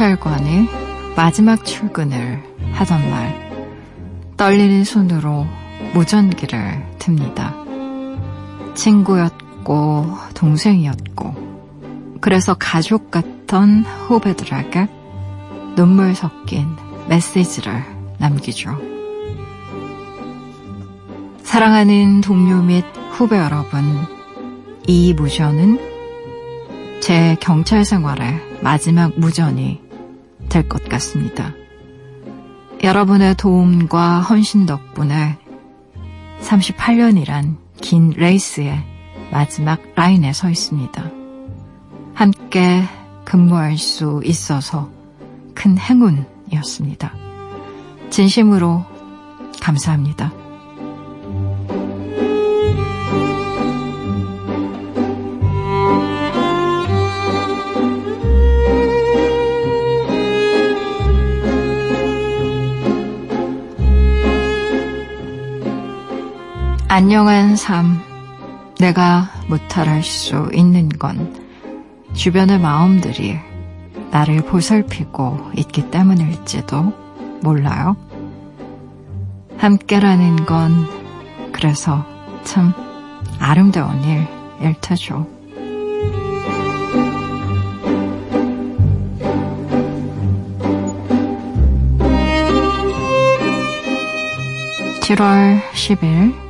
경찰관이 마지막 출근을 하던 날 떨리는 손으로 무전기를 듭니다. 친구였고 동생이었고 그래서 가족 같던 후배들에게 눈물 섞인 메시지를 남기죠. 사랑하는 동료 및 후배 여러분, 이 무전은 제 경찰 생활의 마지막 무전이 될 것 같습니다. 여러분의 도움과 헌신 덕분에 38년이란 긴 레이스의 마지막 라인에 서 있습니다. 함께 근무할 수 있어서 큰 행운이었습니다. 진심으로 감사합니다. 안녕한 삶. 내가 무탈할 수 있는 건 주변의 마음들이 나를 보살피고 있기 때문일지도 몰라요. 함께라는 건 그래서 참 아름다운 일일 테죠. 7월 10일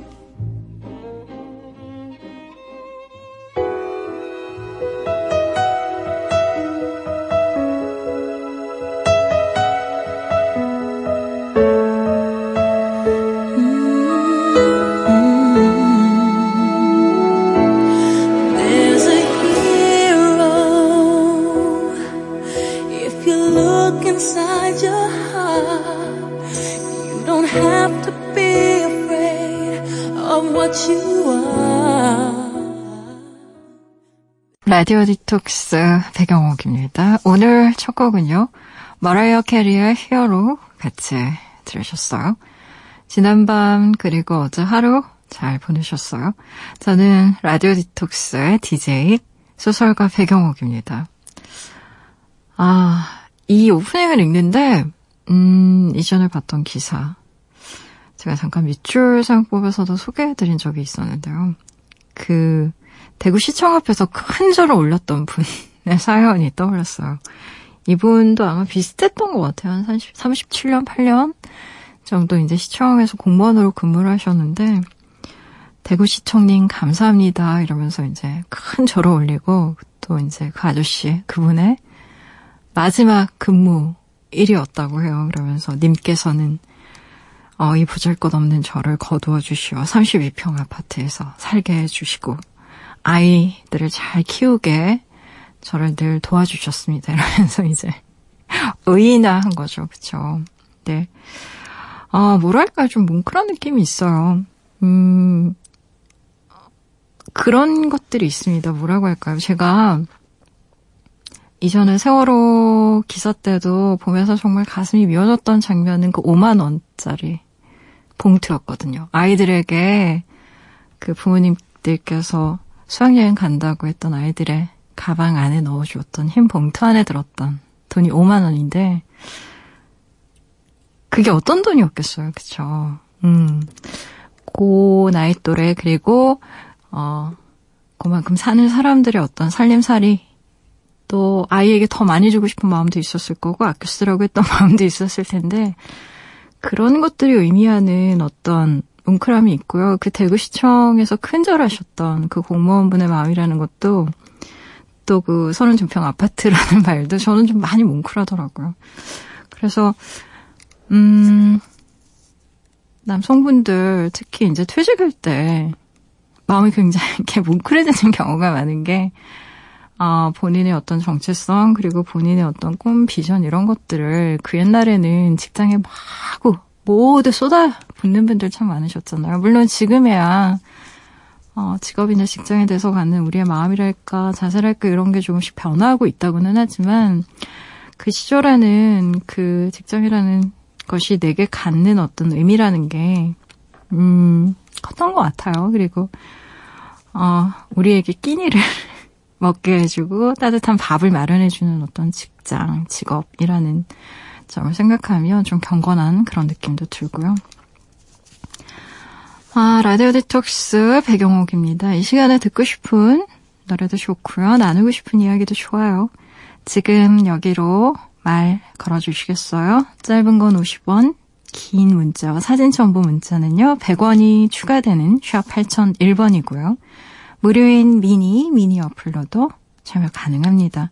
라디오 디톡스 백영옥입니다. 오늘 첫 곡은요. 머라이어 캐리의 Hero 같이 들으셨어요. 지난밤 그리고 어제 하루 잘 보내셨어요? 저는 라디오 디톡스의 DJ 소설가 백영옥입니다. 아, 이 오프닝을 읽는데 음, 이전에 봤던 기사 제가 잠깐 밑줄 상 뽑아서도 소개해드린 적이 있었는데요. 그 대구시청 앞에서 큰 절을 올렸던 분의 사연이 떠올랐어요. 이분도 아마 비슷했던 것 같아요. 한 30, 37년, 8년 정도 이제 시청에서 공무원으로 근무를 하셨는데, 대구시청님 감사합니다. 이러면서 이제 큰 절을 올리고, 또 이제 그 아저씨, 그분의 마지막 근무 일이었다고 해요. 그러면서 님께서는 어, 이 보잘것 없는 저를 거두어 주시어 32평 아파트에서 살게 해주시고 아이들을 잘 키우게 저를 늘 도와주셨습니다. 이러면서 이제 의인화 한 거죠. 그쵸? 네. 아, 뭐랄까, 좀 뭉클한 느낌이 있어요. 음, 그런 것들이 있습니다. 뭐라고 할까요? 제가 이전에 세월호 기사 때도 보면서 정말 가슴이 미어졌던 장면은 그 5만원짜리 봉투였거든요. 아이들에게 그 부모님들께서 수학여행 간다고 했던 아이들의 가방 안에 넣어주었던 흰 봉투 안에 들었던 돈이 5만 원인데 그게 어떤 돈이었겠어요, 그쵸? 음, 고 나이 또래 그리고 어 그만큼 사는 사람들의 어떤 살림살이 또 아이에게 더 많이 주고 싶은 마음도 있었을 거고 아껴 쓰라고 했던 마음도 있었을 텐데 그런 것들이 의미하는 어떤 뭉클함이 있고요. 그 대구시청에서 큰절하셨던 그 공무원분의 마음이라는 것도 또 그 서른 중평 아파트라는 말도 저는 좀 많이 뭉클하더라고요. 그래서 음 남성분들 특히 이제 퇴직할 때 마음이 굉장히 이렇게 뭉클해지는 경우가 많은 게 어, 본인의 어떤 정체성 그리고 본인의 어떤 꿈 비전 이런 것들을 그 옛날에는 직장에 마구 모두 쏟아 붓는 분들 참 많으셨잖아요. 물론 지금에야 어, 직업이나 직장에 대해서 갖는 우리의 마음이랄까 자세랄까 이런 게 조금씩 변화하고 있다고는 하지만 그 시절에는 그 직장이라는 것이 내게 갖는 어떤 의미라는 게 음, 컸던 것 같아요. 그리고 어, 우리에게 끼니를 먹게 해주고 따뜻한 밥을 마련해주는 어떤 직장, 직업이라는 점을 생각하면 좀 경건한 그런 느낌도 들고요. 아, 라디오 디톡스 배경옥입니다. 이 시간에 듣고 싶은 노래도 좋고요. 나누고 싶은 이야기도 좋아요. 지금 여기로 말 걸어주시겠어요? 짧은 건 50원, 긴 문자와 사진 첨부 문자는요, 100원이 추가되는 샵 8001번이고요. 무료인 미니, 미니 어플로도 참여 가능합니다.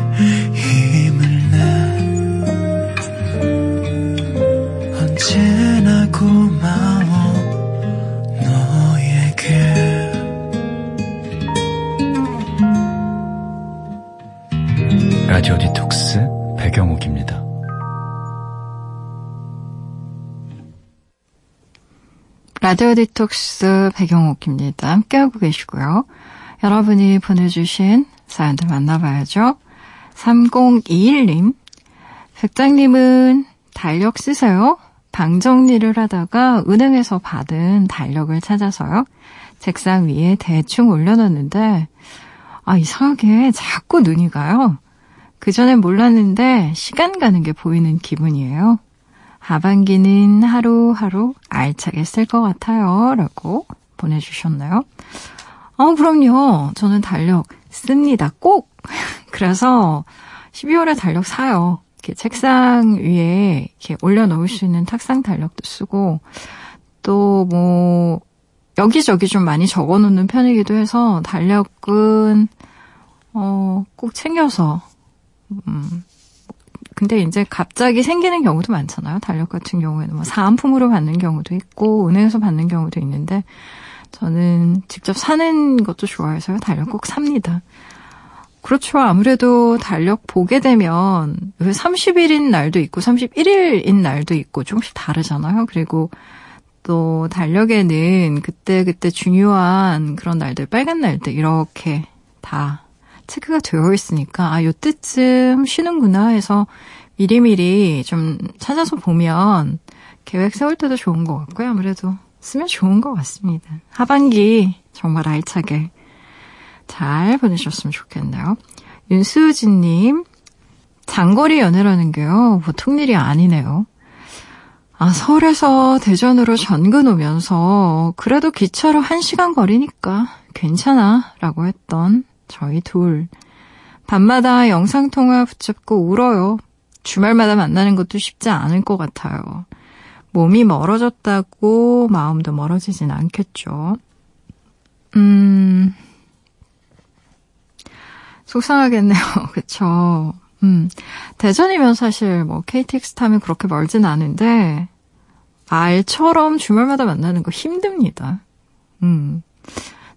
라디오 디톡스 배경옥입니다. 라디오 디톡스 배경옥입니다. 함께하고 계시고요. 여러분이 보내주신 사연들 만나봐야죠. 3021님, 백장님은 달력 쓰세요? 방 정리를 하다가 은행에서 받은 달력을 찾아서요. 책상 위에 대충 올려놨는데, 아, 이상하게 자꾸 눈이 가요. 그전엔 몰랐는데 시간 가는 게 보이는 기분이에요. 하반기는 하루하루 알차게 쓸 것 같아요. 라고 보내주셨나요? 어, 그럼요. 저는 달력 씁니다. 꼭! 그래서 12월에 달력 사요. 이렇게 책상 위에 이렇게 올려놓을 수 있는 탁상 달력도 쓰고, 또 뭐, 여기저기 좀 많이 적어 놓는 편이기도 해서 달력은, 어, 꼭 챙겨서, 음, 근데 이제 갑자기 생기는 경우도 많잖아요. 달력 같은 경우에는 뭐 사은품으로 받는 경우도 있고, 은행에서 받는 경우도 있는데, 저는 직접 사는 것도 좋아해서요. 달력 꼭 삽니다. 그렇죠. 아무래도 달력 보게 되면 30일인 날도 있고 31일인 날도 있고 조금씩 다르잖아요. 그리고 또 달력에는 그때그때 그때 중요한 그런 날들, 빨간 날들 이렇게 다 체크가 되어 있으니까 아, 요때쯤 쉬는구나 해서 미리미리 좀 찾아서 보면 계획 세울 때도 좋은 것 같고요. 아무래도 쓰면 좋은 것 같습니다. 하반기 정말 알차게 잘 보내셨으면 좋겠네요. 윤수진님, 장거리 연애라는 게요, 보통 일이 아니네요. 아, 서울에서 대전으로 전근 오면서, 그래도 기차로 1시간 거리니까 괜찮아, 라고 했던 저희 둘. 밤마다 영상통화 붙잡고 울어요. 주말마다 만나는 것도 쉽지 않을 것 같아요. 몸이 멀어졌다고 마음도 멀어지진 않겠죠. 음, 속상하겠네요. 그쵸. 음, 대전이면 사실 뭐 KTX 타면 그렇게 멀진 않은데, 말처럼 주말마다 만나는 거 힘듭니다. 음,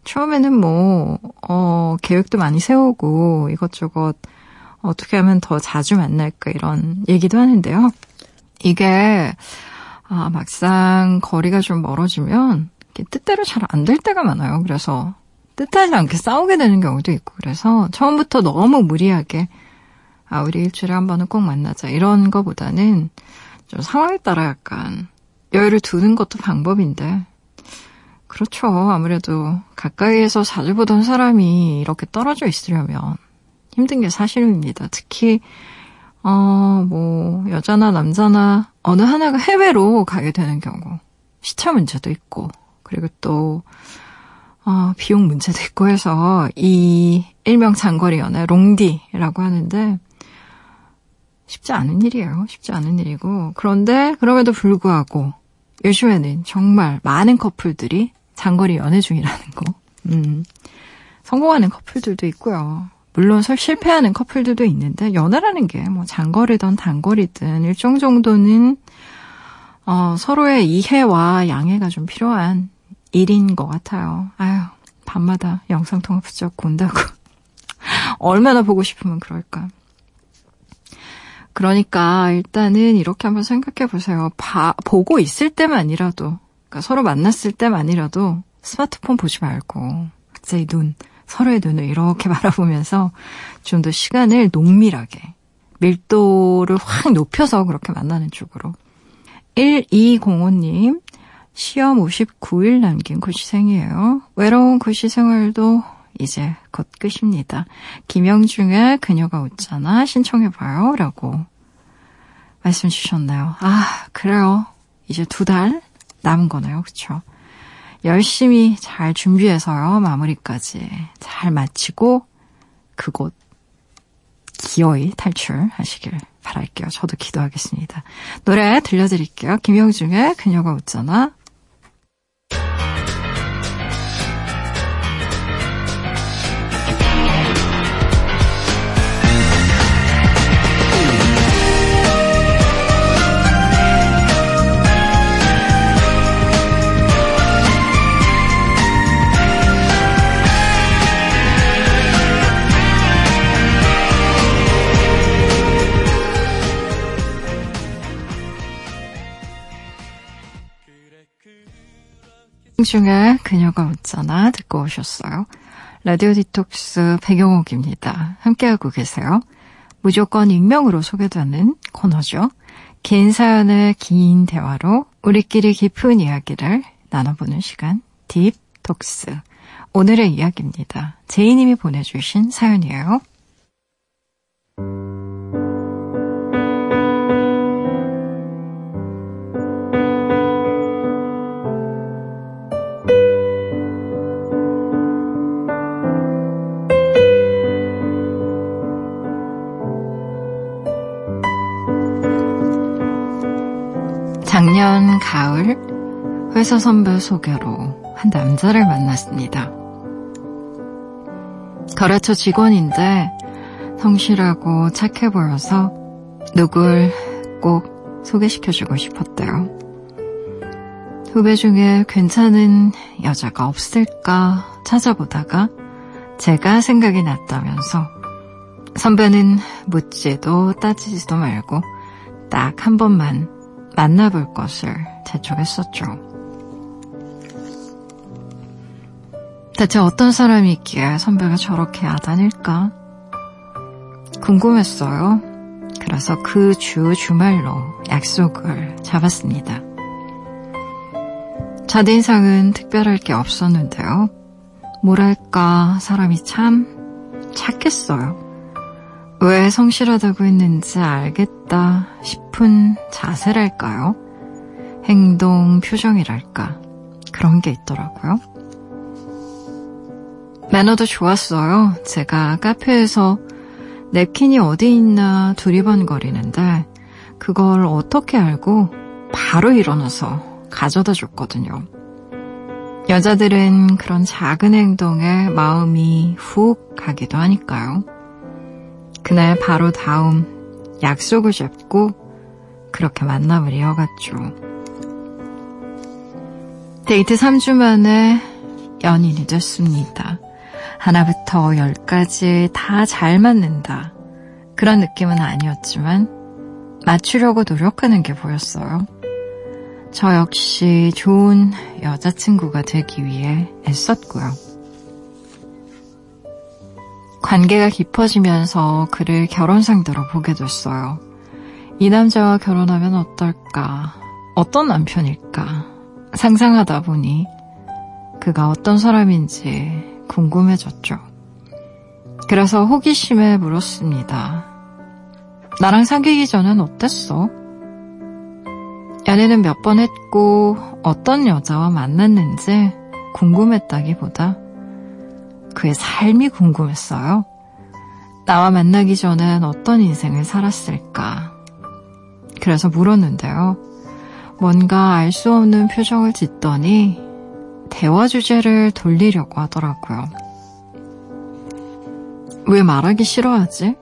처음에는 뭐, 어, 계획도 많이 세우고 이것저것 어떻게 하면 더 자주 만날까 이런 얘기도 하는데요. 이게, 아, 막상 거리가 좀 멀어지면 뜻대로 잘 안 될 때가 많아요. 그래서 뜻하지 않게 싸우게 되는 경우도 있고 그래서 처음부터 너무 무리하게 아, 우리 일주일에 한 번은 꼭 만나자 이런 거보다는 좀 상황에 따라 약간 여유를 두는 것도 방법인데 그렇죠. 아무래도 가까이에서 자주 보던 사람이 이렇게 떨어져 있으려면 힘든 게 사실입니다. 특히 어, 뭐, 여자나 남자나 어느 하나가 해외로 가게 되는 경우, 시차 문제도 있고, 그리고 또, 어, 비용 문제도 있고 해서, 이 일명 장거리 연애, 롱디라고 하는데, 쉽지 않은 일이에요. 쉽지 않은 일이고. 그런데, 그럼에도 불구하고, 요즘에는 정말 많은 커플들이 장거리 연애 중이라는 거, 음, 성공하는 커플들도 있고요. 물론 실패하는 커플들도 있는데 연애라는 게 뭐 장거리든 단거리든 일정 정도는 어, 서로의 이해와 양해가 좀 필요한 일인 것 같아요. 아유 밤마다 영상통화 붙잡고 온다고 얼마나 보고 싶으면 그럴까. 그러니까 일단은 이렇게 한번 생각해 보세요. 봐, 보고 있을 때만이라도, 그러니까 서로 만났을 때만이라도 스마트폰 보지 말고, 각자의 눈, 서로의 눈을 이렇게 바라보면서 좀 더 시간을 농밀하게, 밀도를 확 높여서 그렇게 만나는 쪽으로. 1205님, 시험 59일 남긴 고시생이에요. 외로운 고시생활도 이제 곧 끝입니다. 김영중의 그녀가 웃잖아 신청해봐요. 라고 말씀 주셨나요? 아, 그래요. 이제 두 달 남은 거네요. 그쵸? 열심히 잘 준비해서요. 마무리까지 잘 마치고 그곳 기어이 탈출하시길 바랄게요. 저도 기도하겠습니다. 노래 들려드릴게요. 김영중의 그녀가 웃잖아. 중에 그녀가 웃잖아 듣고 오셨어요. 라디오 디톡스 배경옥입니다. 함께하고 계세요. 무조건 익명으로 소개되는 코너죠. 긴 사연의 긴 대화로 우리끼리 깊은 이야기를 나눠보는 시간 딥톡스. 오늘의 이야기입니다. 제이님이 보내주신 사연이에요. 작년 가을 회사 선배 소개로 한 남자를 만났습니다. 거래처 직원인데 성실하고 착해 보여서 누굴 꼭 소개시켜주고 싶었대요. 후배 중에 괜찮은 여자가 없을까 찾아보다가 제가 생각이 났다면서 선배는 묻지도 따지지도 말고 딱 한 번만 만나볼 것을 재촉했었죠. 대체 어떤 사람이 있기에 선배가 저렇게 야단일까? 궁금했어요. 그래서 그 주 주말로 약속을 잡았습니다. 자인상은 특별할 게 없었는데요. 뭐랄까 사람이 참 착했어요. 왜 성실하다고 했는지 알겠다 싶은 자세랄까요? 행동, 표정이랄까. 그런 게 있더라고요. 매너도 좋았어요. 제가 카페에서 냅킨이 어디 있나 두리번거리는데 그걸 어떻게 알고 바로 일어나서 가져다 줬거든요. 여자들은 그런 작은 행동에 마음이 훅 가기도 하니까요. 그날 바로 다음 약속을 잡고 그렇게 만남을 이어갔죠. 데이트 3주 만에 연인이 됐습니다. 하나부터 열까지 다 잘 맞는다. 그런 느낌은 아니었지만 맞추려고 노력하는 게 보였어요. 저 역시 좋은 여자친구가 되기 위해 애썼고요. 관계가 깊어지면서 그를 결혼 상대로 보게 됐어요. 이 남자와 결혼하면 어떨까? 어떤 남편일까? 상상하다 보니 그가 어떤 사람인지 궁금해졌죠. 그래서 호기심에 물었습니다. 나랑 사귀기 전엔 어땠어? 연애는 몇 번 했고 어떤 여자와 만났는지 궁금했다기보다 그의 삶이 궁금했어요. 나와 만나기 전엔 어떤 인생을 살았을까. 그래서 물었는데요. 뭔가 알 수 없는 표정을 짓더니 대화 주제를 돌리려고 하더라고요. 왜 말하기 싫어하지?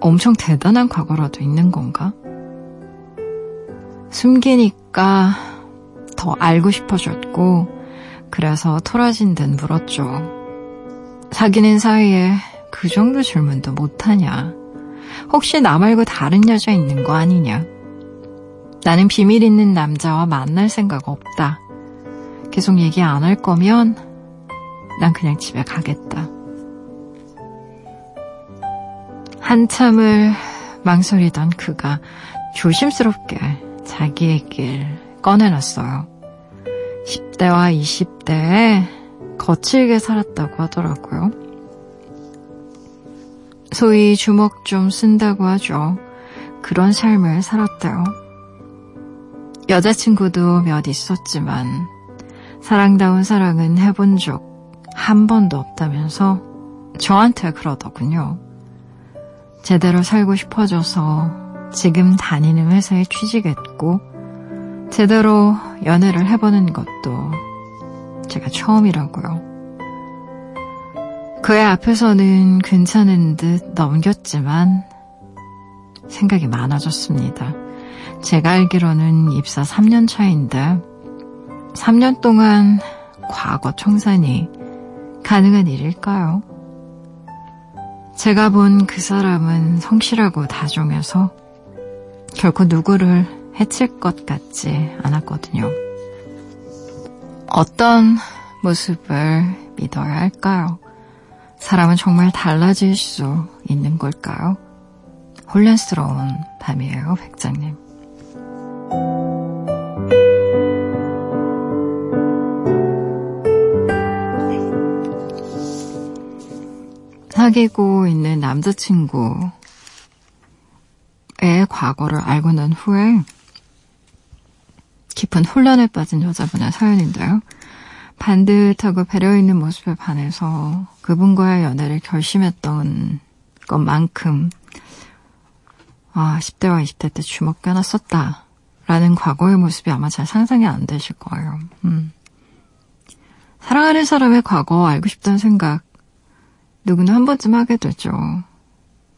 엄청 대단한 과거라도 있는 건가? 숨기니까 더 알고 싶어졌고, 그래서 토라진 듯 물었죠. 사귀는 사이에 그 정도 질문도 못하냐? 혹시 나 말고 다른 여자 있는 거 아니냐? 나는 비밀 있는 남자와 만날 생각 없다. 계속 얘기 안 할 거면 난 그냥 집에 가겠다. 한참을 망설이던 그가 조심스럽게 자기 얘기를 꺼내놨어요. 10대와 20대에 거칠게 살았다고 하더라고요. 소위 주먹 좀 쓴다고 하죠. 그런 삶을 살았대요. 여자친구도 몇 있었지만 사랑다운 사랑은 해본 적 한 번도 없다면서 저한테 그러더군요. 제대로 살고 싶어져서 지금 다니는 회사에 취직했고 제대로 연애를 해보는 것도 제가 처음이라고요. 그의 앞에서는 괜찮은 듯 넘겼지만 생각이 많아졌습니다. 제가 알기로는 입사 3년 차인데 3년 동안 과거 청산이 가능한 일일까요? 제가 본 그 사람은 성실하고 다정해서 결코 누구를 해칠 것 같지 않았거든요. 어떤 모습을 믿어야 할까요? 사람은 정말 달라질 수 있는 걸까요? 혼란스러운 밤이에요, 백장님. 사귀고 있는 남자친구의 과거를 알고 난 후에 깊은 혼란에 빠진 여자분의 사연인데요. 반듯하고 배려 있는 모습에 반해서 그분과의 연애를 결심했던 것만큼 아, 10대와 20대 때 주먹 껴나 썼다. 라는 과거의 모습이 아마 잘 상상이 안 되실 거예요. 음. 사랑하는 사람의 과거 알고 싶다는 생각 누구나 한 번쯤 하게 되죠.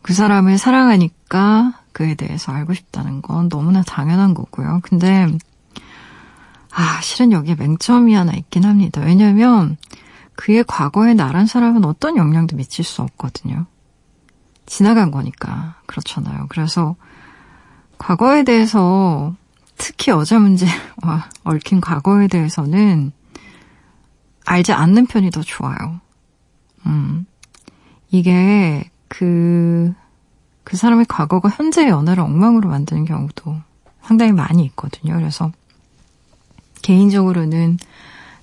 그 사람을 사랑하니까 그에 대해서 알고 싶다는 건 너무나 당연한 거고요. 근데 아, 실은 여기에 맹점이 하나 있긴 합니다. 왜냐면 그의 과거에 나란 사람은 어떤 영향도 미칠 수 없거든요. 지나간 거니까. 그렇잖아요. 그래서 과거에 대해서 특히 여자 문제와 얽힌 과거에 대해서는 알지 않는 편이 더 좋아요. 음. 이게 그, 그 사람의 과거가 현재의 연애를 엉망으로 만드는 경우도 상당히 많이 있거든요. 그래서 개인적으로는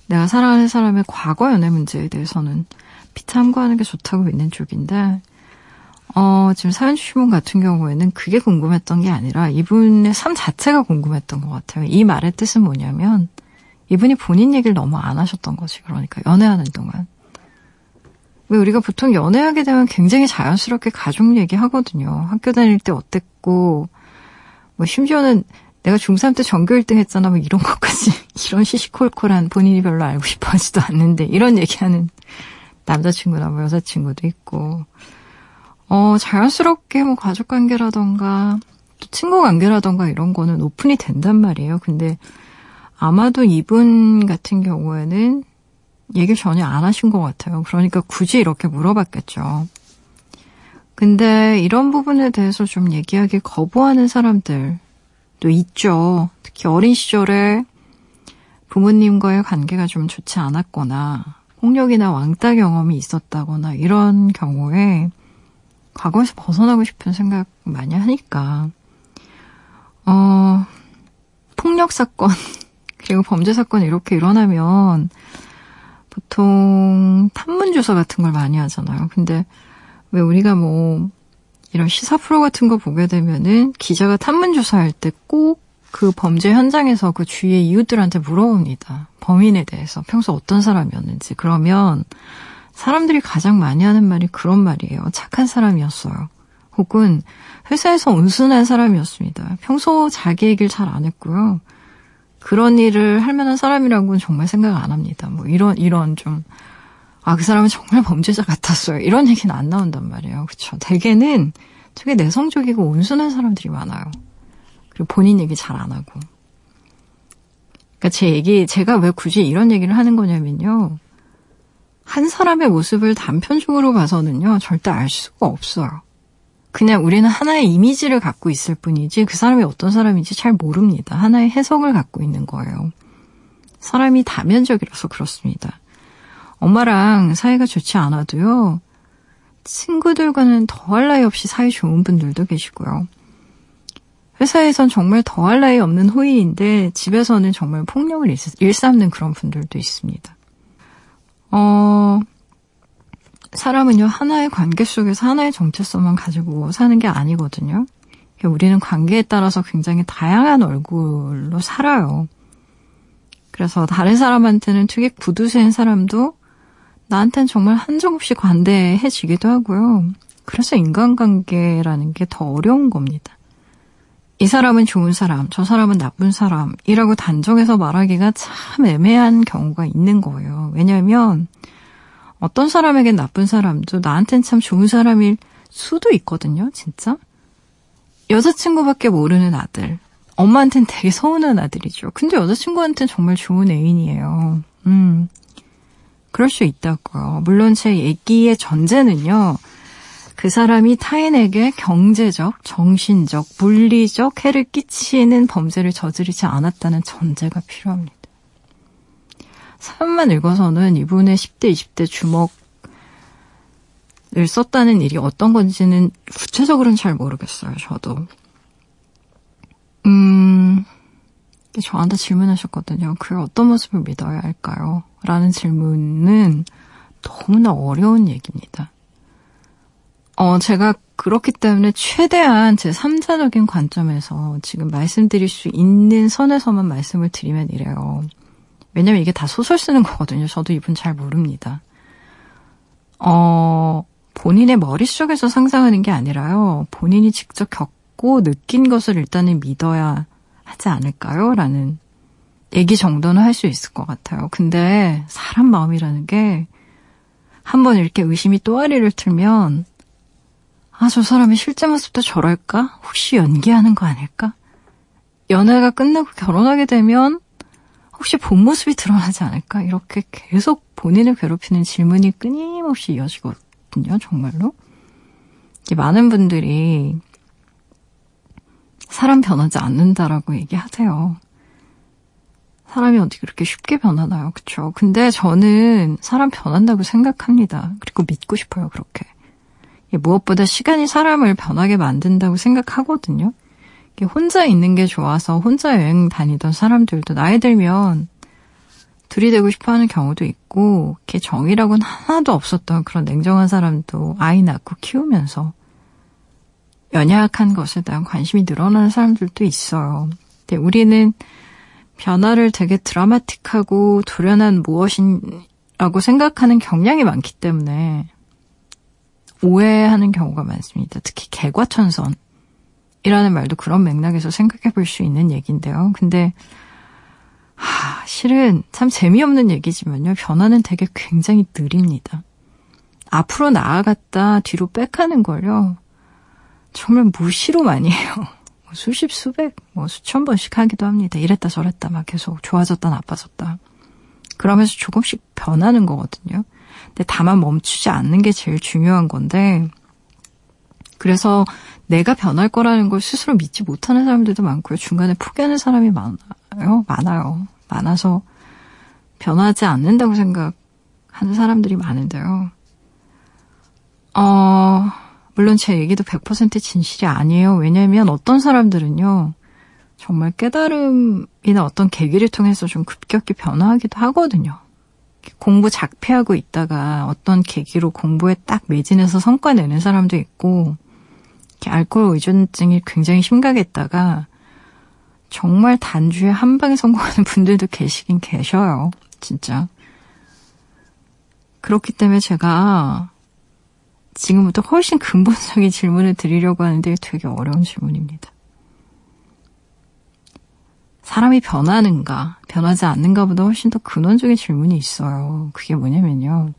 내가 사랑하는 사람의 과거 연애 문제에 대해서는 피참고하는 게 좋다고 믿는 쪽인데, 어, 지금 사연 주신 분 같은 경우에는 그게 궁금했던 게 아니라 이분의 삶 자체가 궁금했던 것 같아요. 이 말의 뜻은 뭐냐면, 이분이 본인 얘기를 너무 안 하셨던 거지. 그러니까 연애하는 동안. 왜 우리가 보통 연애하게 되면 굉장히 자연스럽게 가족 얘기 하거든요. 학교 다닐 때 어땠고, 뭐 심지어는 내가 중3 때 전교 1등 했잖아, 뭐 이런 것까지, 이런 시시콜콜한 본인이 별로 알고 싶어 하지도 않는데, 이런 얘기하는 남자친구나 뭐 여자친구도 있고, 어, 자연스럽게 뭐 가족 관계라던가, 또 친구 관계라던가 이런 거는 오픈이 된단 말이에요. 근데 아마도 이분 같은 경우에는 얘기 전혀 안 하신 것 같아요. 그러니까 굳이 이렇게 물어봤겠죠. 근데 이런 부분에 대해서 좀 얘기하기 거부하는 사람들 도 있죠. 특히 어린 시절에 부모님과의 관계가 좀 좋지 않았거나 폭력이나 왕따 경험이 있었다거나 이런 경우에 과거에서 벗어나고 싶은 생각 많이 하니까 어 폭력 사건 그리고 범죄 사건 이렇게 일어나면 보통 탐문 조사 같은 걸 많이 하잖아요. 근데 왜 우리가 뭐 이런 시사 프로 같은 거 보게 되면은 기자가 탐문 조사할 때 꼭 그 범죄 현장에서 그 주위의 이웃들한테 물어봅니다. 범인에 대해서 평소 어떤 사람이었는지. 그러면 사람들이 가장 많이 하는 말이 그런 말이에요. 착한 사람이었어요. 혹은 회사에서 온순한 사람이었습니다. 평소 자기 얘기를 잘 안 했고요. 그런 일을 할 만한 사람이라고는 정말 생각 안 합니다. 뭐 이런 이런 좀 아, 그 사람은 정말 범죄자 같았어요. 이런 얘기는 안 나온단 말이에요. 그쵸. 대개는 되게 내성적이고 온순한 사람들이 많아요. 그리고 본인 얘기 잘 안 하고. 그러니까 제 얘기, 제가 왜 굳이 이런 얘기를 하는 거냐면요. 한 사람의 모습을 단편적으로 봐서는요, 절대 알 수가 없어요. 그냥 우리는 하나의 이미지를 갖고 있을 뿐이지 그 사람이 어떤 사람인지 잘 모릅니다. 하나의 해석을 갖고 있는 거예요. 사람이 다면적이라서 그렇습니다. 엄마랑 사이가 좋지 않아도요, 친구들과는 더할 나위 없이 사이 좋은 분들도 계시고요. 회사에선 정말 더할 나위 없는 호의인데 집에서는 정말 폭력을 일삼는 그런 분들도 있습니다. 어, 사람은요, 하나의 관계 속에서 하나의 정체성만 가지고 사는 게 아니거든요. 우리는 관계에 따라서 굉장히 다양한 얼굴로 살아요. 그래서 다른 사람한테는 되게 구두쇠인 사람도 나한테는 정말 한정없이 관대해지기도 하고요. 그래서 인간관계라는 게 더 어려운 겁니다. 이 사람은 좋은 사람, 저 사람은 나쁜 사람이라고 단정해서 말하기가 참 애매한 경우가 있는 거예요. 왜냐하면 어떤 사람에겐 나쁜 사람도 나한텐 참 좋은 사람일 수도 있거든요, 진짜. 여자친구밖에 모르는 아들. 엄마한텐 되게 서운한 아들이죠. 근데 여자친구한텐 정말 좋은 애인이에요. 음. 그럴 수 있다고요. 물론 제 얘기의 전제는요. 그 사람이 타인에게 경제적, 정신적, 물리적 해를 끼치는 범죄를 저지르지 않았다는 전제가 필요합니다. 사연만 읽어서는 이분의 10대, 20대 주먹을 썼다는 일이 어떤 건지는 구체적으로는 잘 모르겠어요, 저도. 음, 저한테 질문하셨거든요. 그의 어떤 모습을 믿어야 할까요? 라는 질문은 너무나 어려운 얘기입니다. 어, 제가 그렇기 때문에 최대한 제 3자적인 관점에서 지금 말씀드릴 수 있는 선에서만 말씀을 드리면 이래요. 왜냐면 이게 다 소설 쓰는 거거든요. 저도 이분 잘 모릅니다. 어, 본인의 머릿속에서 상상하는 게 아니라요. 본인이 직접 겪고 느낀 것을 일단은 믿어야 하지 않을까요? 라는 얘기 정도는 할 수 있을 것 같아요. 근데 사람 마음이라는 게 한 번 이렇게 의심이 또아리를 틀면 아, 저 사람의 실제 모습도 저럴까? 혹시 연기하는 거 아닐까? 연애가 끝나고 결혼하게 되면 혹시 본 모습이 드러나지 않을까? 이렇게 계속 본인을 괴롭히는 질문이 끊임없이 이어지거든요, 정말로. 많은 분들이 사람 변하지 않는다라고 얘기하세요. 사람이 어떻게 그렇게 쉽게 변하나요? 그쵸? 근데 저는 사람 변한다고 생각합니다. 그리고 믿고 싶어요, 그렇게. 무엇보다 시간이 사람을 변하게 만든다고 생각하거든요. 혼자 있는 게 좋아서 혼자 여행 다니던 사람들도 나이 들면 둘이 되고 싶어 하는 경우도 있고, 정이라고는 하나도 없었던 그런 냉정한 사람도 아이 낳고 키우면서 연약한 것에 대한 관심이 늘어나는 사람들도 있어요. 근데 우리는 변화를 되게 드라마틱하고 돌연한 무엇이라고 생각하는 경향이 많기 때문에 오해하는 경우가 많습니다. 특히 개과천선. 이라는 말도 그런 맥락에서 생각해 볼 수 있는 얘기인데요. 근데, 하, 실은 참 재미없는 얘기지만요. 변화는 되게 굉장히 느립니다. 앞으로 나아갔다 뒤로 빽하는 걸요. 정말 무시로 많이 해요. 뭐 수십, 수백, 뭐 수천 번씩 하기도 합니다. 이랬다 저랬다 막 계속 좋아졌다 나빠졌다. 그러면서 조금씩 변하는 거거든요. 근데 다만 멈추지 않는 게 제일 중요한 건데, 그래서 내가 변할 거라는 걸 스스로 믿지 못하는 사람들도 많고요. 중간에 포기하는 사람이 많아요. 많아요. 많아서 변하지 않는다고 생각하는 사람들이 많은데요. 어, 물론 제 얘기도 100% 진실이 아니에요. 왜냐면 어떤 사람들은요. 정말 깨달음이나 어떤 계기를 통해서 좀 급격히 변화하기도 하거든요. 공부 작피하고 있다가 어떤 계기로 공부에 딱 매진해서 성과 내는 사람도 있고, 알코올 의존증이 굉장히 심각했다가 정말 단주에 한 방에 성공하는 분들도 계시긴 계셔요. 진짜. 그렇기 때문에 제가 지금부터 훨씬 근본적인 질문을 드리려고 하는데 되게 어려운 질문입니다. 사람이 변하는가, 변하지 않는가보다 훨씬 더 근원적인 질문이 있어요. 그게 뭐냐면요.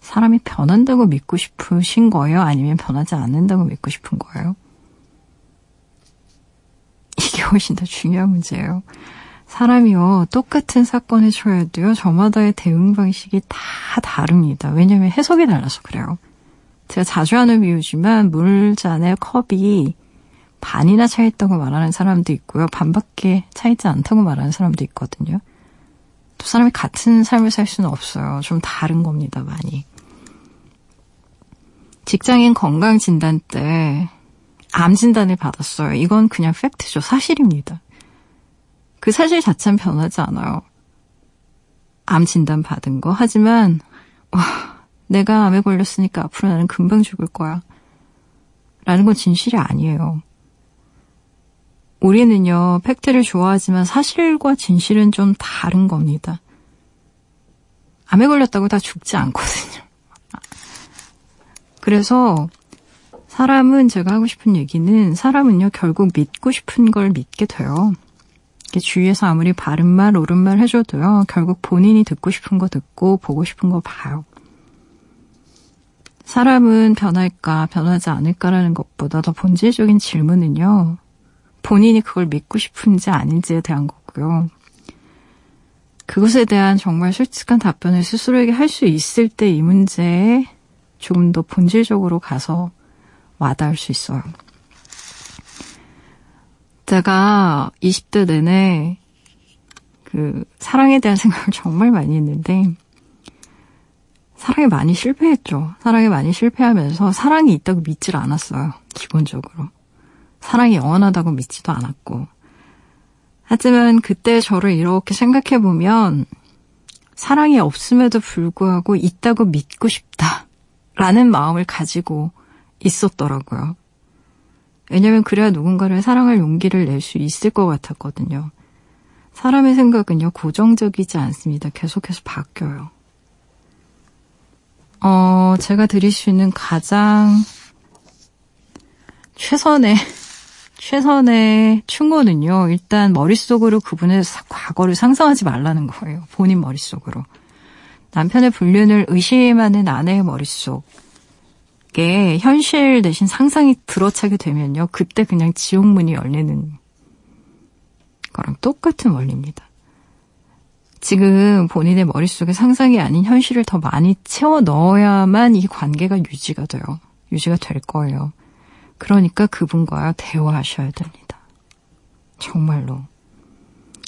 사람이 변한다고 믿고 싶으신 거예요? 아니면 변하지 않는다고 믿고 싶은 거예요? 이게 훨씬 더 중요한 문제예요. 사람이요, 똑같은 사건에 처해도요, 저마다의 대응 방식이 다 다릅니다. 왜냐면 해석이 달라서 그래요. 제가 자주 하는 비유지만, 물잔에 컵이 반이나 차 있다고 말하는 사람도 있고요, 반밖에 차 있지 않다고 말하는 사람도 있거든요. 두 사람이 같은 삶을 살 수는 없어요. 좀 다른 겁니다, 많이. 직장인 건강 진단 때, 암 진단을 받았어요. 이건 그냥 팩트죠. 사실입니다. 그 사실 자체는 변하지 않아요. 암 진단 받은 거. 하지만, 와, 내가 암에 걸렸으니까 앞으로 나는 금방 죽을 거야. 라는 건 진실이 아니에요. 우리는요, 팩트를 좋아하지만 사실과 진실은 좀 다른 겁니다. 암에 걸렸다고 다 죽지 않거든요. 그래서 사람은 제가 하고 싶은 얘기는 사람은요, 결국 믿고 싶은 걸 믿게 돼요. 주위에서 아무리 바른 말, 옳은 말 해줘도요, 결국 본인이 듣고 싶은 거 듣고 보고 싶은 거 봐요. 사람은 변할까, 변하지 않을까라는 것보다 더 본질적인 질문은요, 본인이 그걸 믿고 싶은지 아닌지에 대한 거고요. 그것에 대한 정말 솔직한 답변을 스스로에게 할 수 있을 때 이 문제에 조금 더 본질적으로 가서 와닿을 수 있어요. 제가 20대 내내 그 사랑에 대한 생각을 정말 많이 했는데 사랑에 많이 실패했죠. 사랑에 많이 실패하면서 사랑이 있다고 믿질 않았어요. 기본적으로. 사랑이 영원하다고 믿지도 않았고. 하지만 그때 저를 이렇게 생각해 보면 사랑이 없음에도 불구하고 있다고 믿고 싶다. 라는 마음을 가지고 있었더라고요. 왜냐면 그래야 누군가를 사랑할 용기를 낼 수 있을 것 같았거든요. 사람의 생각은요, 고정적이지 않습니다. 계속해서 바뀌어요. 어, 제가 드릴 수 있는 가장 최선의, 최선의 충고는요, 일단 머릿속으로 그분의 과거를 상상하지 말라는 거예요. 본인 머릿속으로. 남편의 불륜을 의심하는 아내의 머릿속. 게 현실 대신 상상이 들어차게 되면요. 그때 그냥 지옥문이 열리는 거랑 똑같은 원리입니다. 지금 본인의 머릿속에 상상이 아닌 현실을 더 많이 채워 넣어야만 이 관계가 유지가 돼요. 유지가 될 거예요. 그러니까 그분과 대화하셔야 됩니다. 정말로.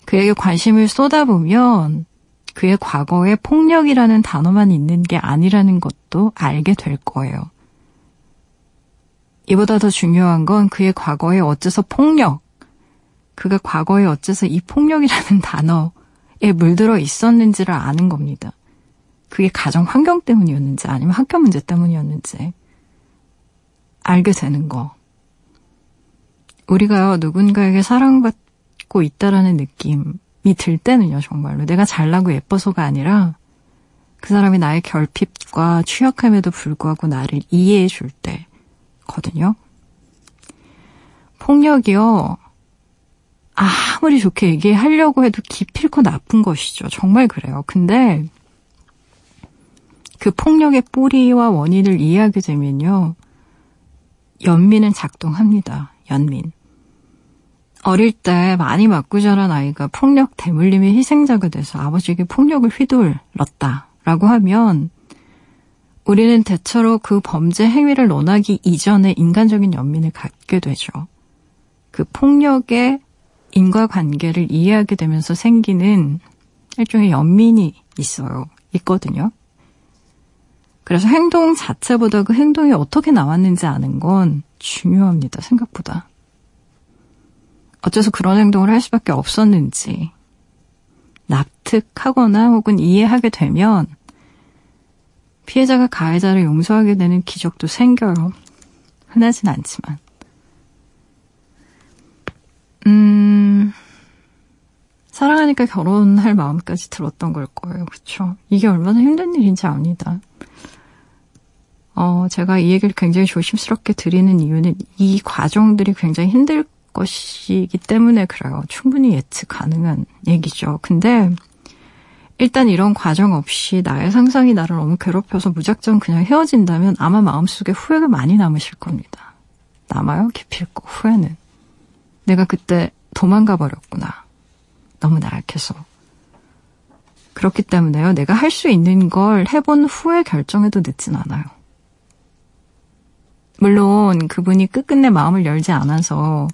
그에게 관심을 쏟아보면 그의 과거에 폭력이라는 단어만 있는 게 아니라는 것도 알게 될 거예요. 이보다 더 중요한 건 그의 과거에 어째서 폭력, 그가 과거에 어째서 이 폭력이라는 단어에 물들어 있었는지를 아는 겁니다. 그게 가정 환경 때문이었는지 아니면 학교 문제 때문이었는지 알게 되는 거. 우리가요, 누군가에게 사랑받고 있다라는 느낌이 들 때는요, 정말로. 내가 잘나고 예뻐서가 아니라 그 사람이 나의 결핍과 취약함에도 불구하고 나를 이해해 줄 때, 거든요. 폭력이요. 아무리 좋게 얘기하려고 해도 기필코 나쁜 것이죠. 정말 그래요. 근데 그 폭력의 뿌리와 원인을 이해하게 되면요. 연민은 작동합니다. 연민. 어릴 때 많이 맞고 자란 아이가 폭력 대물림의 희생자가 돼서 아버지에게 폭력을 휘둘렀다라고 하면 우리는 대체로 그 범죄 행위를 논하기 이전에 인간적인 연민을 갖게 되죠. 그 폭력의 인과관계를 이해하게 되면서 생기는 일종의 연민이 있어요. 있거든요. 그래서 행동 자체보다 그 행동이 어떻게 나왔는지 아는 건 중요합니다. 생각보다. 어째서 그런 행동을 할 수밖에 없었는지 납득하거나 혹은 이해하게 되면 피해자가 가해자를 용서하게 되는 기적도 생겨요. 흔하진 않지만. 음, 사랑하니까 결혼할 마음까지 들었던 걸 거예요. 그쵸? 이게 얼마나 힘든 일인지 압니다. 어, 제가 이 얘기를 굉장히 조심스럽게 드리는 이유는 이 과정들이 굉장히 힘들 것이기 때문에 그래요. 충분히 예측 가능한 얘기죠. 근데 일단 이런 과정 없이 나의 상상이 나를 너무 괴롭혀서 무작정 그냥 헤어진다면 아마 마음속에 후회가 많이 남으실 겁니다. 남아요? 기필코 후회는. 내가 그때 도망가 버렸구나. 너무 나약해서. 그렇기 때문에요. 내가 할 수 있는 걸 해본 후에 결정해도 늦진 않아요. 물론 그분이 끝끝내 마음을 열지 않아서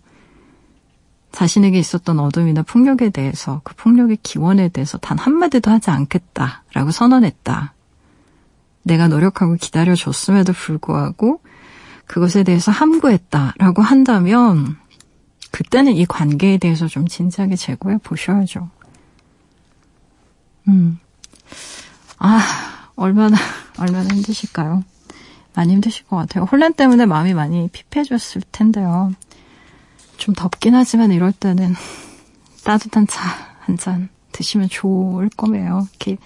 자신에게 있었던 어둠이나 폭력에 대해서 그 폭력의 기원에 대해서 단 한마디도 하지 않겠다라고 선언했다. 내가 노력하고 기다려줬음에도 불구하고 그것에 대해서 함구했다라고 한다면 그때는 이 관계에 대해서 좀 진지하게 재고해 보셔야죠. 음. 아, 얼마나, 얼마나 힘드실까요? 많이 힘드실 것 같아요. 혼란 때문에 마음이 많이 피폐해졌을 텐데요. 좀 덥긴 하지만 이럴 때는 따뜻한 차 한 잔 드시면 좋을 거예요. 이렇게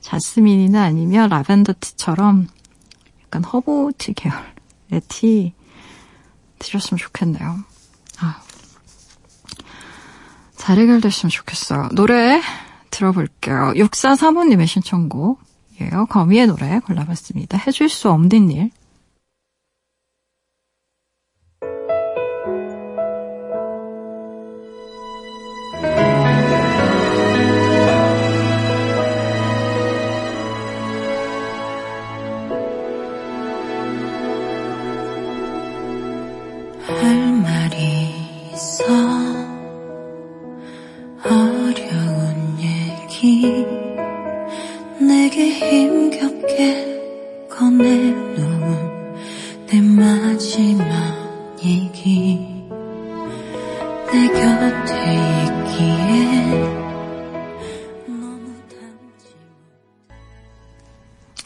자스민이나 아니면 라벤더 티처럼 약간 허브티 계열의 티 드셨으면 좋겠네요. 아. 잘 해결됐으면 좋겠어요. 노래 들어볼게요. 6435님의 신청곡이에요. 거미의 노래 골라봤습니다. 해줄 수 없는 일.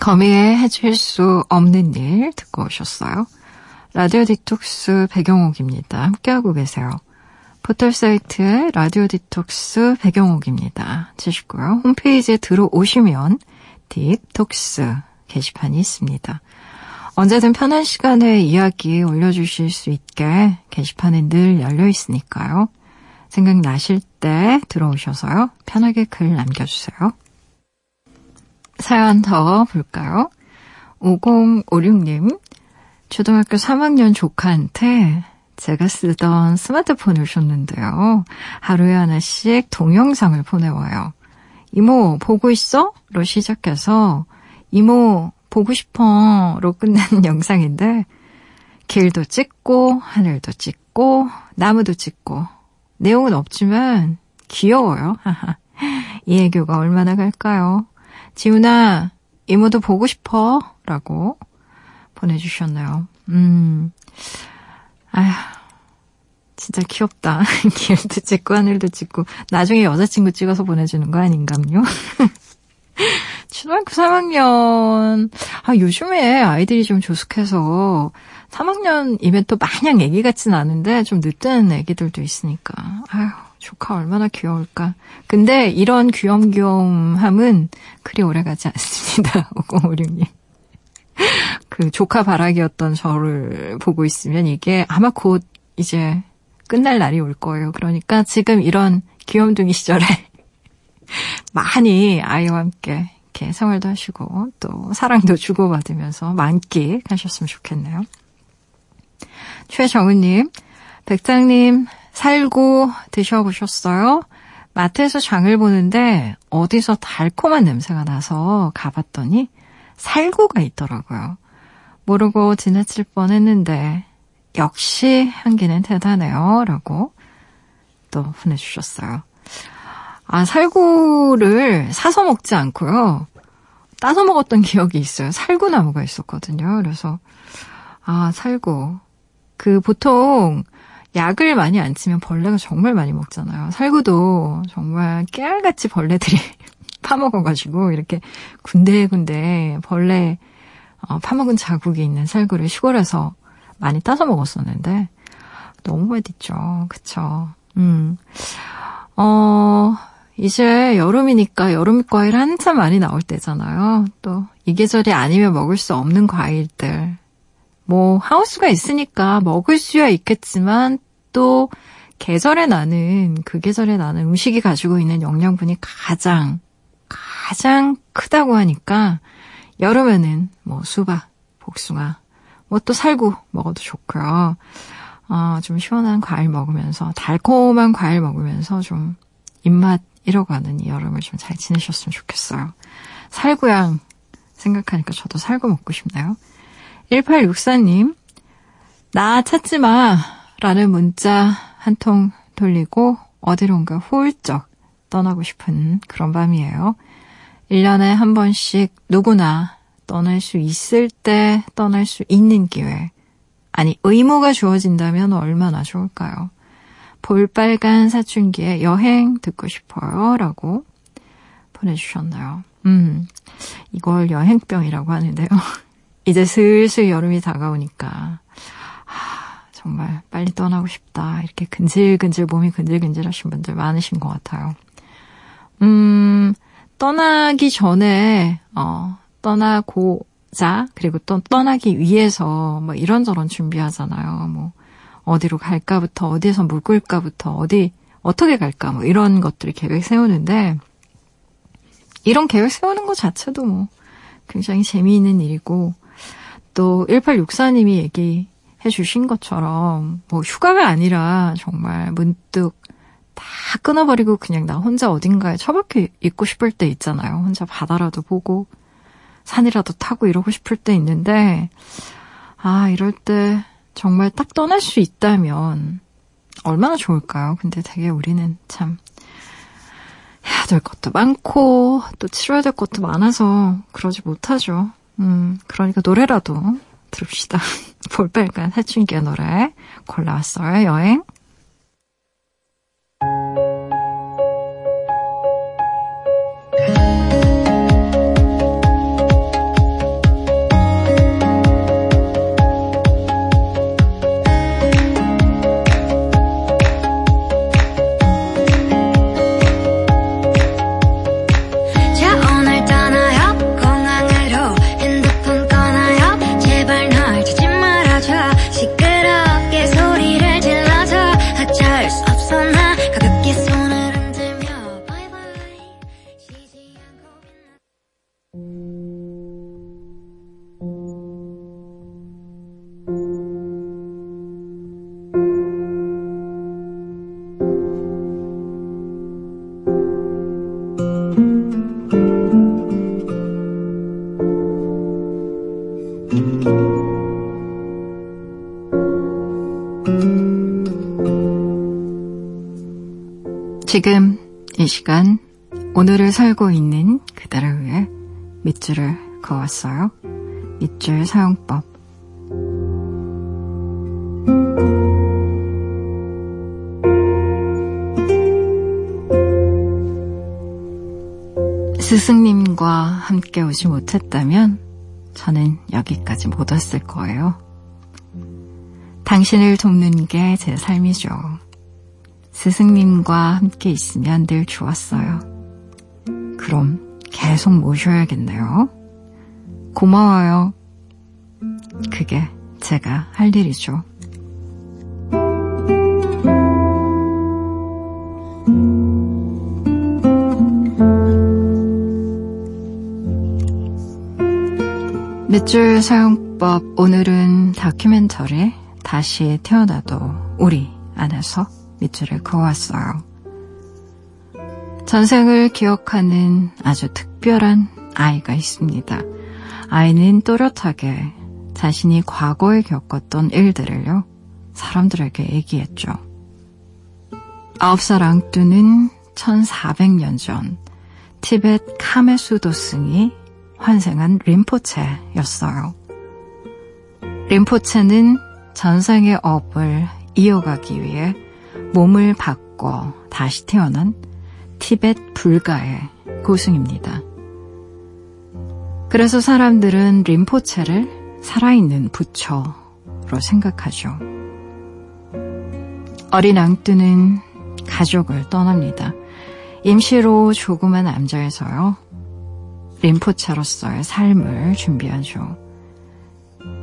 거미의 해줄 수 없는 일 듣고 오셨어요. 라디오 디톡스 백영옥입니다. 함께하고 계세요. 포털 사이트에 라디오 디톡스 백영옥입니다. 치시고요. 홈페이지에 들어오시면 딥톡스 게시판이 있습니다. 언제든 편한 시간에 이야기 올려주실 수 있게 게시판에 늘 열려 있으니까요. 생각나실 때 들어오셔서요. 편하게 글 남겨주세요. 사연 더 볼까요? 5056님, 초등학교 3학년 조카한테 제가 쓰던 스마트폰을 줬는데요. 하루에 하나씩 동영상을 보내와요. 이모, 보고 있어? 로 시작해서, 이모, 보고 싶어. 로 끝나는 영상인데, 길도 찍고, 하늘도 찍고, 나무도 찍고, 내용은 없지만, 귀여워요. 이 애교가 얼마나 갈까요? 지훈아, 이모도 보고 싶어. 라고 보내주셨네요. 음, 아휴, 진짜 귀엽다. 길도 찍고 하늘도 찍고 나중에 여자친구 찍어서 보내주는 거 아닌가요? 초등학교 3학년. 아, 요즘에 아이들이 좀 조숙해서 3학년이면 또 마냥 애기 같진 않은데 좀 늦는 애기들도 있으니까. 아휴, 조카 얼마나 귀여울까. 근데 이런 귀염귀염함은 그리 오래가지 않습니다. 5056님. 그 조카 바라기였던 저를 보고 있으면 이게 아마 곧 이제 끝날 날이 올 거예요. 그러니까 지금 이런 귀염둥이 시절에 많이 아이와 함께 이렇게 생활도 하시고 또 사랑도 주고받으면서 만끽하셨으면 좋겠네요. 최정은님, 백장님 살고 드셔보셨어요? 마트에서 장을 보는데 어디서 달콤한 냄새가 나서 가봤더니 살구가 있더라고요. 모르고 지나칠 뻔 했는데 역시 향기는 대단해요. 라고 또 보내주셨어요. 아, 살구를 사서 먹지 않고요. 따서 먹었던 기억이 있어요. 살구나무가 있었거든요. 그래서, 아, 살구. 그 보통 약을 많이 안 치면 벌레가 정말 많이 먹잖아요. 살구도 정말 깨알같이 벌레들이 파먹어가지고 이렇게 군데군데 벌레 어, 파먹은 자국이 있는 살구를 시골에서 많이 따서 먹었었는데 너무 맛있죠. 그쵸. 음. 어, 이제 여름이니까 여름 과일 한참 많이 나올 때잖아요. 또 이 계절이 아니면 먹을 수 없는 과일들. 뭐 하우스가 있으니까 먹을 수야 있겠지만 또 계절에 나는 그 계절에 나는 음식이 가지고 있는 영양분이 가장 가장 크다고 하니까 여름에는 뭐 수박, 복숭아, 뭐 또 살구 먹어도 좋고요. 어, 좀 시원한 과일 먹으면서 달콤한 과일 먹으면서 좀 입맛 잃어가는 이 여름을 좀 잘 지내셨으면 좋겠어요. 살구양 생각하니까 저도 살구 먹고 싶나요? 1864님, 나 찾지 마! 라는 문자 한 통 돌리고 어디론가 훌쩍 떠나고 싶은 그런 밤이에요. 1년에 한 번씩 누구나 떠날 수 있을 때 떠날 수 있는 기회. 아니, 의무가 주어진다면 얼마나 좋을까요? 볼빨간 사춘기에 여행 듣고 싶어요. 라고 보내주셨나요? 음, 이걸 여행병이라고 하는데요. 이제 슬슬 여름이 다가오니까, 하, 정말 빨리 떠나고 싶다. 이렇게 근질근질, 몸이 근질근질 하신 분들 많으신 것 같아요. 음, 떠나기 전에, 어, 떠나고자, 그리고 또 떠나기 위해서 뭐 이런저런 준비하잖아요. 뭐, 어디로 갈까부터, 어디에서 묵을까부터, 어디, 어떻게 갈까, 뭐 이런 것들을 계획 세우는데, 이런 계획 세우는 것 자체도 뭐 굉장히 재미있는 일이고, 또 1864님이 얘기해 주신 것처럼, 뭐 휴가가 아니라 정말 문득 다 끊어버리고 그냥 나 혼자 어딘가에 처박혀 있고 싶을 때 있잖아요. 혼자 바다라도 보고, 산이라도 타고 이러고 싶을 때 있는데, 아, 이럴 때 정말 딱 떠날 수 있다면 얼마나 좋을까요? 근데 되게 우리는 참 해야 될 것도 많고 또 치러야 될 것도 많아서 그러지 못하죠. 음, 그러니까 노래라도 들읍시다. 볼빨간 사춘기의 노래 골라왔어요. 여행. 그었어요. 밑줄 사용법. 스승님과 함께 오지 못했다면 저는 여기까지 못 왔을 거예요. 당신을 돕는 게 제 삶이죠. 스승님과 함께 있으면 늘 좋았어요. 그럼 계속 모셔야겠네요. 고마워요. 그게 제가 할 일이죠. 밑줄 사용법 오늘은 다큐멘터리 다시 태어나도 우리 안에서 밑줄을 그어왔어요. 전생을 기억하는 아주 특별한 아이가 있습니다. 아이는 또렷하게 자신이 과거에 겪었던 일들을요, 사람들에게 얘기했죠. 아홉 살 앙뚜는 1400년 전 티벳 카메수 도승이 환생한 림포체였어요. 림포체는 전생의 업을 이어가기 위해 몸을 바꿔 다시 태어난 티벳 불가의 고승입니다. 그래서 사람들은 림포체를 살아있는 부처로 생각하죠. 어린 앙뚜는 가족을 떠납니다. 임시로 조그만 암자에서요. 림포체로서의 삶을 준비하죠.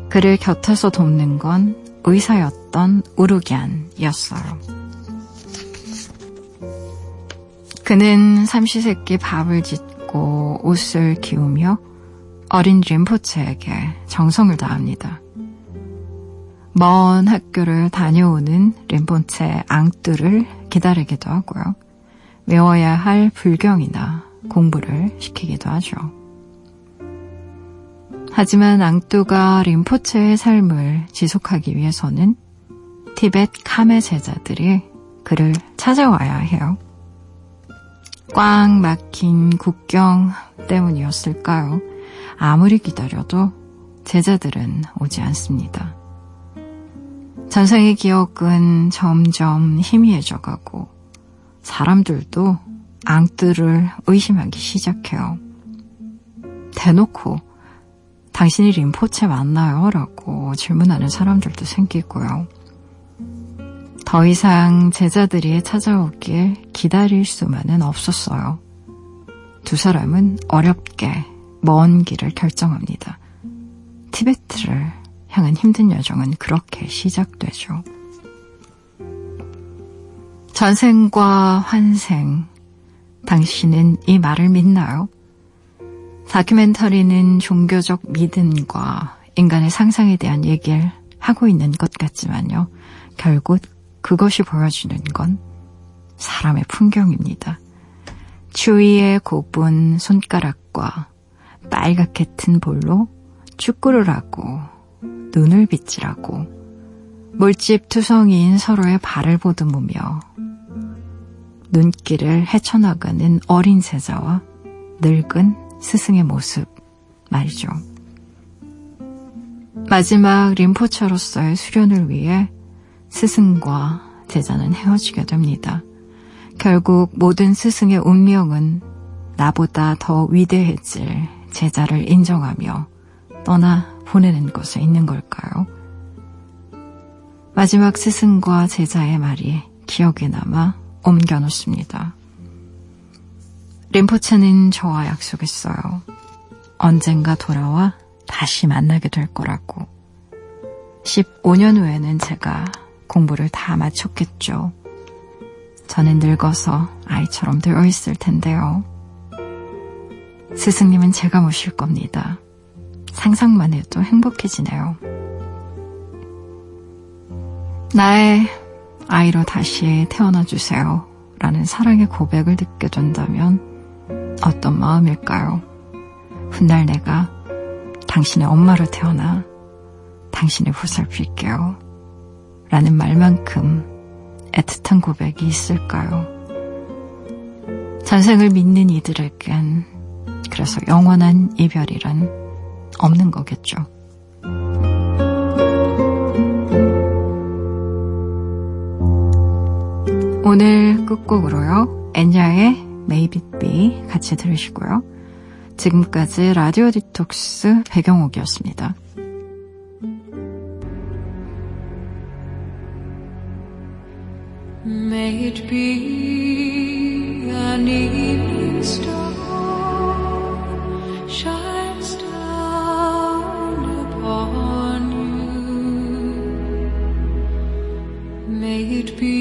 그를 곁에서 돕는 건 의사였던 우르기안이었어요. 그는 삼시세끼 밥을 짓고 옷을 기우며 어린 림포체에게 정성을 다합니다. 먼 학교를 다녀오는 림포체 앙뚜를 기다리기도 하고요. 외워야 할 불경이나 공부를 시키기도 하죠. 하지만 앙뚜가 림포체의 삶을 지속하기 위해서는 티벳 카메 제자들이 그를 찾아와야 해요. 꽉 막힌 국경 때문이었을까요? 아무리 기다려도 제자들은 오지 않습니다. 전생의 기억은 점점 희미해져 가고 사람들도 앙뜨를 의심하기 시작해요. 대놓고 당신이 림포체 맞나요? 라고 질문하는 사람들도 생기고요. 더 이상 제자들이 찾아오길 기다릴 수만은 없었어요. 두 사람은 어렵게 먼 길을 결정합니다. 티베트를 향한 힘든 여정은 그렇게 시작되죠. 전생과 환생, 당신은 이 말을 믿나요? 다큐멘터리는 종교적 믿음과 인간의 상상에 대한 얘기를 하고 있는 것 같지만요. 결국 그것이 보여주는 건 사람의 풍경입니다. 추위에 곱은 손가락과 빨갛게 튼 볼로 축구를 하고 눈을 빗질하고 몰집 투성이인 서로의 발을 보듬으며 눈길을 헤쳐나가는 어린 제자와 늙은 스승의 모습 말이죠. 마지막 림포처로서의 수련을 위해 스승과 제자는 헤어지게 됩니다. 결국 모든 스승의 운명은 나보다 더 위대해질 제자를 인정하며 떠나 보내는 것에 있는 걸까요? 마지막 스승과 제자의 말이 기억에 남아 옮겨놓습니다. 림포체는 저와 약속했어요. 언젠가 돌아와 다시 만나게 될 거라고. 15년 후에는 제가 공부를 다 마쳤겠죠. 저는 늙어서 아이처럼 되어 있을 텐데요. 스승님은 제가 모실 겁니다. 상상만 해도 행복해지네요. 나의 아이로 다시 태어나 주세요. 라는 사랑의 고백을 된다면 어떤 마음일까요? 훗날 내가 당신의 엄마로 태어나 당신을 보살필게요. 라는 말만큼 애틋한 고백이 있을까요? 전생을 믿는 이들에겐 그래서 영원한 이별이란 없는 거겠죠. 오늘 끝곡으로요. 엔야의 Maybe Be 같이 들으시고요. 지금까지 라디오 디톡스 배경옥이었습니다. May it be an evening star sweet peace.